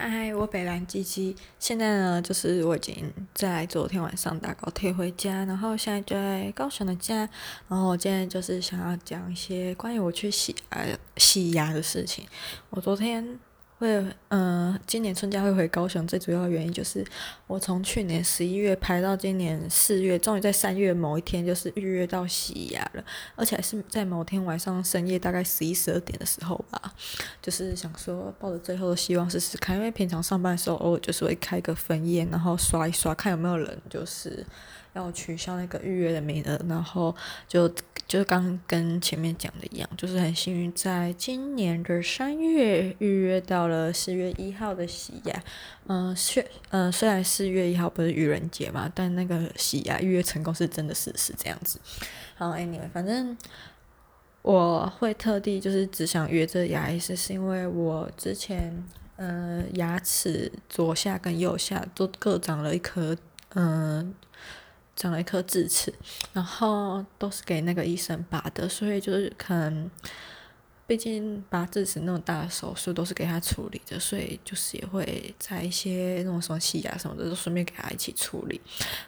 嗨，我北兰鸡鸡。现在呢，就是我已经在昨天晚上搭高铁回家，然后现在就在高雄的家。然后我今天就是想要讲一些关于我去洗牙洗牙的事情。我昨天。会，嗯、今年春假会回高雄，最主要的原因就是我从去年十一月排到今年四月，终于在三月某一天就是预约到洗牙了，而且还是在某天晚上深夜大概十一十二点的时候吧，就是想说抱着最后的希望试试看，因为平常上班的时候偶尔就是会开个分页，然后刷一刷看有没有人就是。要取消那个预约的名额，然后就就刚跟前面讲的一样，就是很幸运，在今年的三月预约到了四月一号的洗牙。嗯、虽嗯、虽然四月一号不是愚人节嘛，但那个洗牙预约成功是真的是是这样子。好，anyway，反正我会特地就是只想约这牙医师，是因为我之前嗯、呃、牙齿左下跟右下都各长了一颗嗯。长了一颗智齿，然后都是给那个医生拔的，所以就是可能，毕竟拔智齿那么大的手术都是给他处理的，所以就是也会在一些那种什么洗牙什么的都顺便给他一起处理。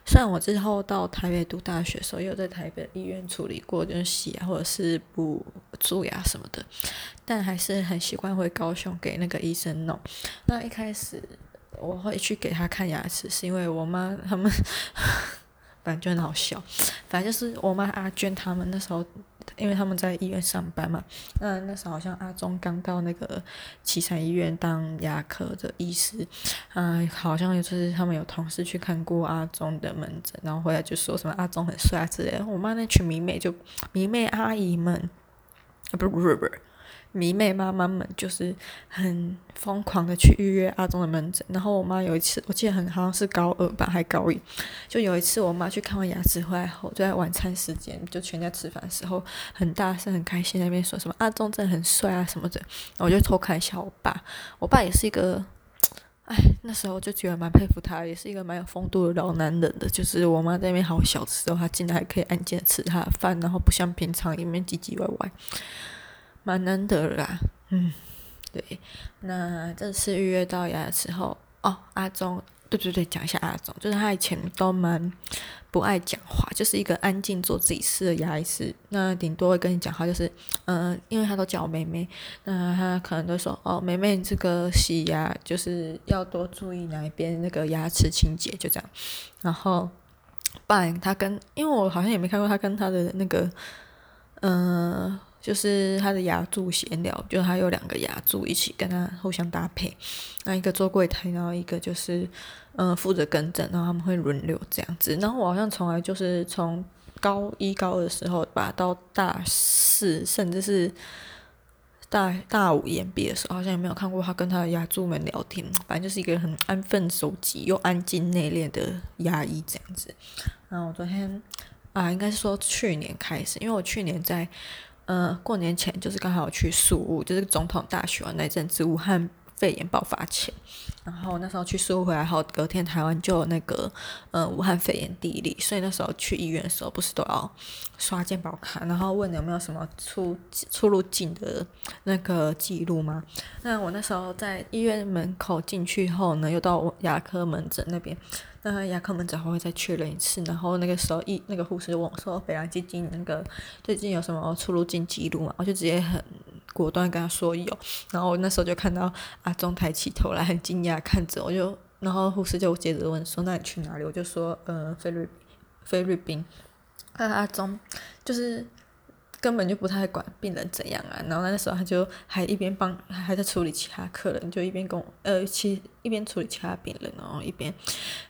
虽然我之后到台北读大学的时候，有在台北医院处理过，就是洗牙或者是补蛀牙什么的，但还是很习惯回高雄给那个医生弄。那一开始我会去给他看牙齿，是因为我妈他们。反正就很好笑，反正就是我妈阿娟他们那时候，因为他们在医院上班嘛，那那时候好像阿忠刚到那个旗山医院当牙科的医师，嗯，好像就是他们有同事去看过阿忠的门诊，然后回来就说什么阿忠很帅之类的，我妈那群迷妹就迷妹阿姨们，啊不是不是不是。迷妹妈妈们就是很疯狂的去预约阿中的门诊，然后我妈有一次，我记得很好像是高二吧，还高一，就有一次我妈去看完牙齿回来后，就在晚餐时间，就全家吃饭的时候，很大声很开心那边说什么阿中真的很帅啊什么的，我就偷看一下我爸，我爸也是一个，哎，那时候就觉得蛮佩服他，也是一个蛮有风度的老男人的，就是我妈在那边好小的时候，他竟然还可以安静的吃他的饭，然后不像平常里面唧唧歪歪。蛮难得啦，嗯，对，那这次预约到牙的时候，哦，阿忠，对对对，讲一下阿忠，就是他以前都蛮不爱讲话，就是一个安静做自己事的牙医师，那顶多会跟你讲话，就是，嗯、呃，因为他都叫我妹妹，那他可能都说，哦，妹妹，这个洗牙就是要多注意哪一边那个牙齿清洁，就这样，然后，不然他跟，因为我好像也没看过他跟他的那个，嗯、呃。就是他的牙柱闲聊，就他有两个牙柱一起跟他互相搭配，那一个做柜台，然后一个就是嗯负责跟诊，然后他们会轮流这样子。然后我好像从来就是从高一高二的时候吧，到大四甚至是大大五延毕的时候，好像也没有看过他跟他的牙柱们聊天。反正就是一个很安分守己又安静内敛的牙医这样子。然后我昨天啊，应该是说去年开始，因为我去年在。嗯，过年前就是刚好去宿雾，就是总统大选那阵子，武汉肺炎爆发前，然后那时候去宿雾回来后，隔天台湾就有那个嗯武汉肺炎第一例，所以那时候去医院的时候不是都要刷健保卡，然后问有没有什么出出入境的那个记录吗？那我那时候在医院门口进去后呢，又到牙科门诊那边。那牙科门诊还会再确认一次，然后那个时候一那个护士问我说：“北兰基金那个最近有什么出入境记录吗？”我就直接很果断跟他说有，然后我那时候就看到阿忠抬起头来，很惊讶看着我就，然后护士就接着问说：“那你去哪里？”我就说：“呃，菲律菲律宾。”那阿忠就是。根本就不太管病人怎样啊，然后那时候他就还一边帮还在处理其他客人，就一边跟我呃去一边处理其他病人，然后一边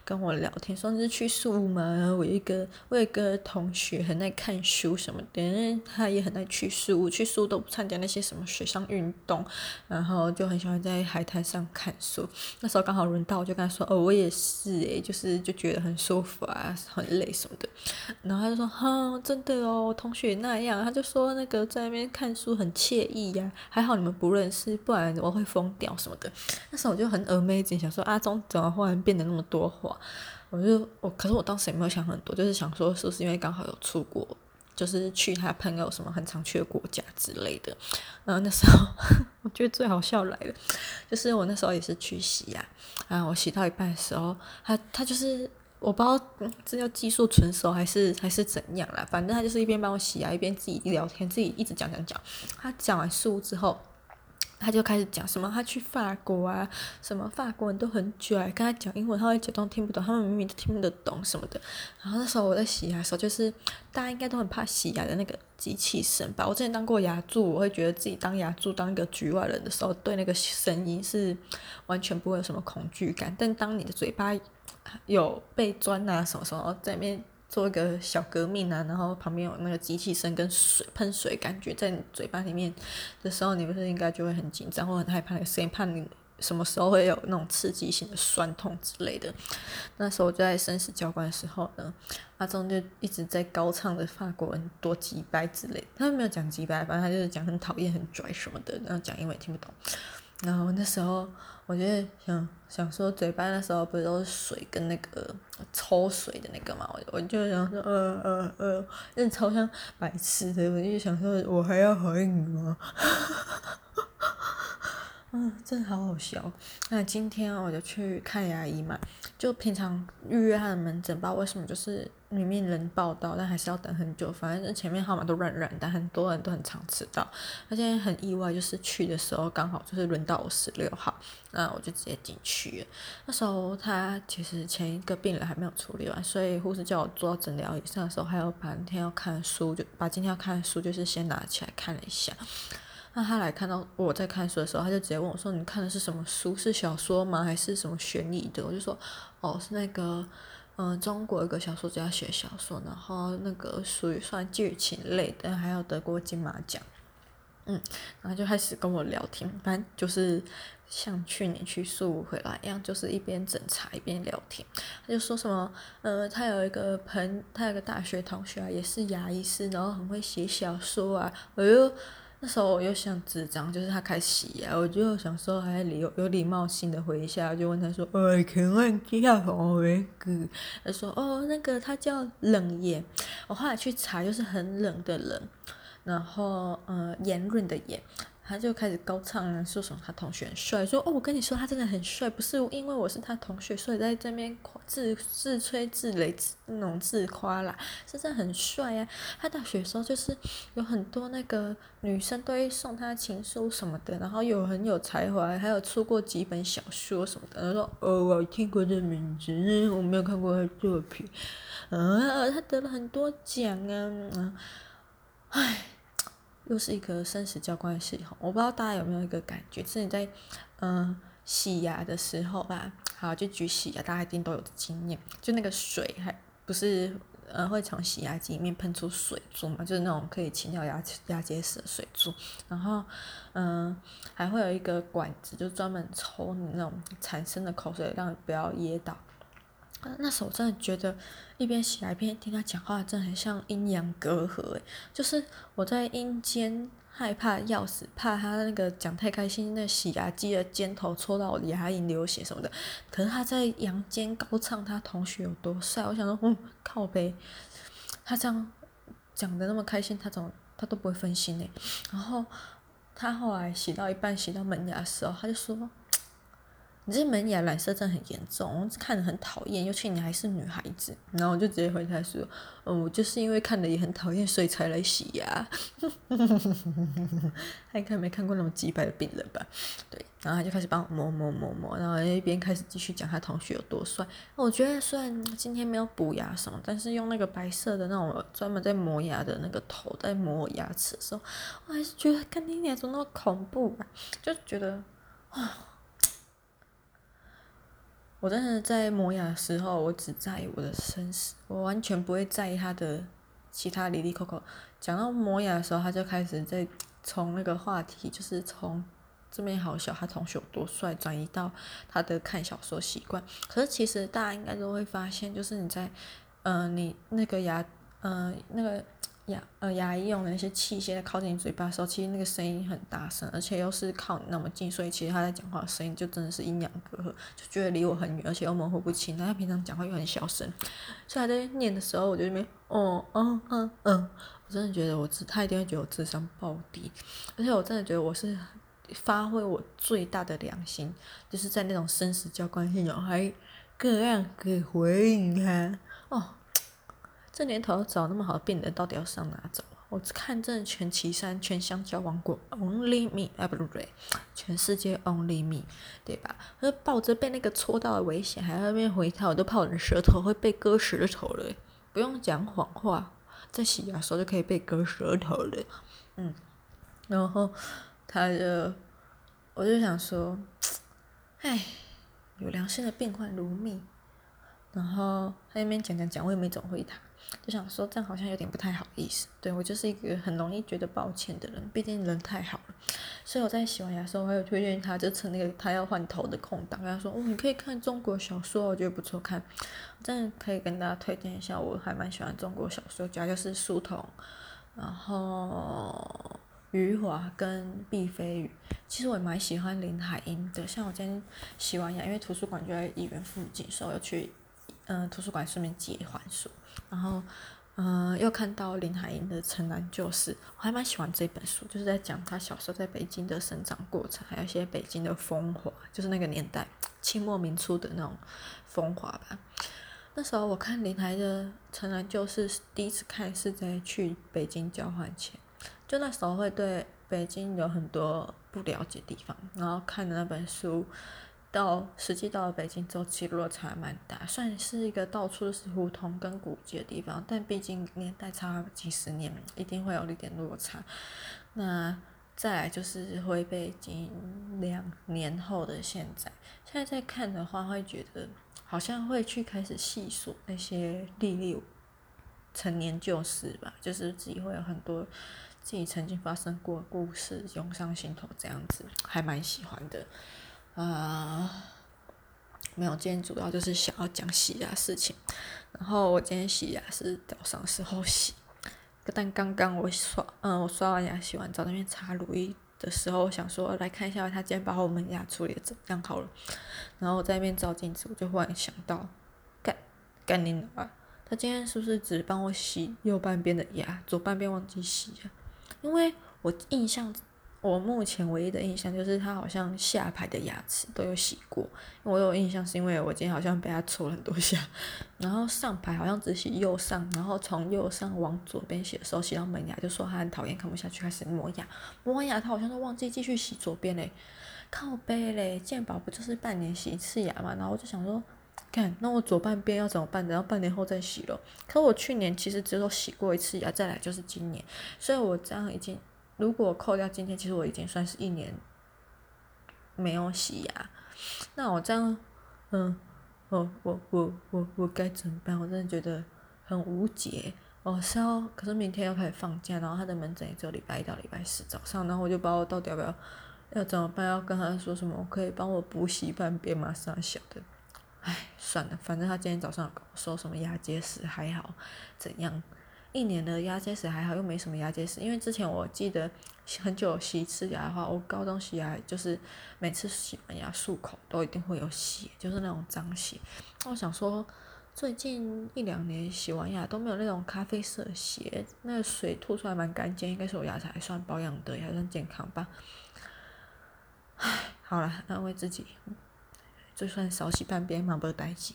跟我聊天，说是去宿雾嘛，我一个我有一个同学很爱看书什么的，他也很爱去宿，去宿都不参加那些什么水上运动，然后就很喜欢在海滩上看书。那时候刚好轮到，我就跟他说哦，我也是诶，就是就觉得很舒服啊，很累什么的。然后他就说哈，真的哦，同学那样，他就。说那个在那边看书很惬意呀，还好你们不认识，不然我会疯掉什么的。那时候我就很一直想说阿忠怎么忽然变得那么多话？我就我，可是我当时也没有想很多，就是想说是不是因为刚好有出国，就是去他朋友什么很常去的国家之类的。然后那时候 我觉得最好笑来了，就是我那时候也是去洗牙，然后我洗到一半的时候，他他就是。我不知道这叫技术纯熟还是还是怎样啦，反正他就是一边帮我洗牙，一边自己聊天，自己一直讲讲讲。他讲完书之后，他就开始讲什么他去法国啊，什么法国人都很拽，跟他讲英文他会假装听不懂，他们明明都听得懂什么的。然后那时候我在洗牙的时候，就是大家应该都很怕洗牙的那个机器声吧。我之前当过牙助，我会觉得自己当牙助当一个局外人的时候，对那个声音是完全不会有什么恐惧感。但当你的嘴巴有被钻啊什么什么，在里面做一个小革命啊，然后旁边有那个机器声跟水喷水感觉在你嘴巴里面的时候，你不是应该就会很紧张或很害怕那个声音，怕你什么时候会有那种刺激性的酸痛之类的。那时候我就在生死交关的时候呢，阿忠就一直在高唱的法国人多机掰之类的，他没有讲机掰，反正他就是讲很讨厌很拽什么的，然后讲英文听不懂。然后那时候，我觉得想想说，嘴巴的时候不是都是水跟那个抽水的那个嘛，我我就想说，呃呃呃，那超像白痴的，我就想说，我还要回你吗？嗯，真的好好笑。那今天我就去看牙医嘛，就平常预约他的门诊，不知道为什么就是里面人报到，但还是要等很久。反正前面号码都乱乱，但很多人都很常迟到。而且很意外，就是去的时候刚好就是轮到我十六号，那我就直接进去。那时候他其实前一个病人还没有处理完，所以护士叫我坐到诊疗椅上的时候，还有把今天要看书，就把今天要看的书就是先拿起来看了一下。那他来看到我在看书的时候，他就直接问我说：“你看的是什么书？是小说吗？还是什么悬疑的？”我就说：“哦，是那个，嗯、中国一个小说家写小说，然后那个属于算剧情类的，还有得过金马奖。”嗯，然后就开始跟我聊天，反正就是像去年去宿回来一样，就是一边整茶一边聊天。他就说什么：“呃，他有一个朋，他有个大学同学啊，也是牙医师，然后很会写小说啊。”我就。那时候我又想纸张，就是他开始洗牙，我就想说还有有礼貌性的回一下，就问他说：“呃，请问叫什么名字？”他说：“哦，那个他叫冷言。”我后来去查，就是很冷的冷，然后呃言润的言。他就开始高唱啊，说什么他同学很帅，说哦，我跟你说他真的很帅，不是因为我是他同学，所以在这边自自吹自擂那种自夸啦，真的很帅啊。他大学时候就是有很多那个女生都会送他情书什么的，然后有很有才华，还有出过几本小说什么的。他说哦，我听过这名字，我没有看过他的作品。啊，他得了很多奖啊，唉。又是一个生死交关的事，我不知道大家有没有一个感觉，是你在嗯、洗牙的时候吧，好，就举洗牙，大家一定都有经验，就那个水还不是呃会从洗牙机里面喷出水珠嘛，就是那种可以清掉牙牙结石的水珠，然后嗯、还会有一个管子，就专门抽你那种产生的口水，让你不要噎到。那时候我真的觉得一边洗牙一边听他讲话，真的很像阴阳隔阂诶。就是我在阴间害怕要死，怕他那个讲太开心，那洗牙机的尖头戳到我牙龈流血什么的。可是他在阳间高唱他同学有多帅，我想说，嗯，靠北，他这样讲的那么开心，他怎么他都不会分心呢？然后他后来洗到一半，洗到门牙的时候，他就说。你这门牙染色症很严重，看着很讨厌，尤其你还是女孩子。然后我就直接回他说：“嗯，我就是因为看着也很讨厌，所以才来洗牙。”他应该没看过那么机掰的病人吧？对，然后他就开始帮我摸摸摸摸，然后一边开始继续讲他同学有多帅。我觉得虽然今天没有补牙什么，但是用那个白色的那种专门在磨牙的那个头在磨我牙齿的时候，我还是觉得干你脸怎么那么恐怖啊？就觉得啊。我真的在磨牙的时候，我只在意我的生死，我完全不会在意他的其他里里扣扣。讲到磨牙的时候，他就开始在从那个话题，就是从这边好小，他同学有多帅，转移到他的看小说习惯。可是其实大家应该都会发现，就是你在，嗯、呃，你那个牙，嗯、呃，那个牙呃牙医用的那些器械在靠近你嘴巴的时候，其实那个声音很大声，而且又是靠你那么近，所以其实他在讲话的声音就真的是阴阳隔阂，就觉得离我很远，而且又模糊不清。但他平常讲话又很小声，所以他在念的时候，我就没哦嗯嗯嗯，我真的觉得我智他一定会觉得我智商爆低，而且我真的觉得我是发挥我最大的良心，就是在那种生死交关系中还各样给回应他哦。这年头找那么好的病人，到底要上哪找？我看这全岐山、全香蕉王国，Only me，啊不对，全世界 Only me，对吧？我就抱着被那个戳到的危险，还在那边回头，我都怕我的舌头会被割舌头了。不用讲谎话，在洗牙的时候就可以被割舌头了。嗯，然后他就，我就想说，唉，有良心的病患如蜜。然后他那边讲讲讲，我也没怎么回他。就想说这样好像有点不太好意思，对，我就是一个很容易觉得抱歉的人，毕竟人太好了，所以我在洗完牙的时候，还有推荐他，就趁那个他要换头的空档，跟他说哦，你可以看中国小说，我觉得不错看，真的可以跟大家推荐一下，我还蛮喜欢中国小说，主要就是书童，然后余华跟毕飞宇，其实我也蛮喜欢林海音的，像我今天洗完牙，因为图书馆就在医院附近，所以我去嗯、图书馆顺便借还书。然后，嗯、又看到林海音的《城南旧事》，我还蛮喜欢这本书，就是在讲他小时候在北京的生长过程，还有一些北京的风华，就是那个年代清末民初的那种风华吧。那时候我看林海的《城南旧事》，第一次看是在去北京交换前，就那时候会对北京有很多不了解地方，然后看的那本书。到实际到了北京之后，其实落差蛮大，算是一个到处都是胡同跟古迹的地方，但毕竟年代差几十年，一定会有一点落差。那再来就是回北京两年后的现在，现在在看的话，会觉得好像会去开始细数那些历历陈年旧事吧，就是自己会有很多自己曾经发生过的故事涌上心头，这样子还蛮喜欢的。啊，没有，今天主要就是想要讲洗牙事情。然后我今天洗牙是早上时候洗，但刚刚我刷，嗯，我刷完牙、洗完澡那边擦乳液的时候，我想说来看一下他今天把我们牙处理的怎么样好了。然后我在那边照镜子，我就忽然想到，干干你妈！他今天是不是只帮我洗右半边的牙，左半边忘记洗啊？因为我印象。我目前唯一的印象就是他好像下排的牙齿都有洗过，我有印象是因为我今天好像被他戳了很多下，然后上排好像只洗右上，然后从右上往左边洗的时候洗到门牙，就说他很讨厌看不下去，开始磨牙，磨完牙他好像都忘记继续洗左边嘞，靠背嘞，健保不就是半年洗一次牙嘛，然后我就想说，看那我左半边要怎么办？等到半年后再洗咯。可我去年其实只有洗过一次牙，再来就是今年，所以我这样已经。如果扣掉今天，其实我已经算是一年没有洗牙。那我这样，嗯，我我我我我该怎么办？我真的觉得很无解。我是要，可是明天要开始放假，然后他的门诊也只有礼拜一到礼拜四早上，然后我就不知道我到底要不要，要怎么办？要跟他说什么？我可以帮我补洗半边吗？上小的，唉，算了，反正他今天早上跟我说什么牙结石还好，怎样？一年的牙结石还好，又没什么牙结石。因为之前我记得很久洗一次牙的话，我高中洗牙就是每次洗完牙漱口都一定会有血，就是那种脏血。那我想说，最近一两年洗完牙都没有那种咖啡色血，那个水吐出来蛮干净，应该是我牙齿还算保养的，还算健康吧。唉，好了，安慰自己，就算少洗半边嘛，没代志。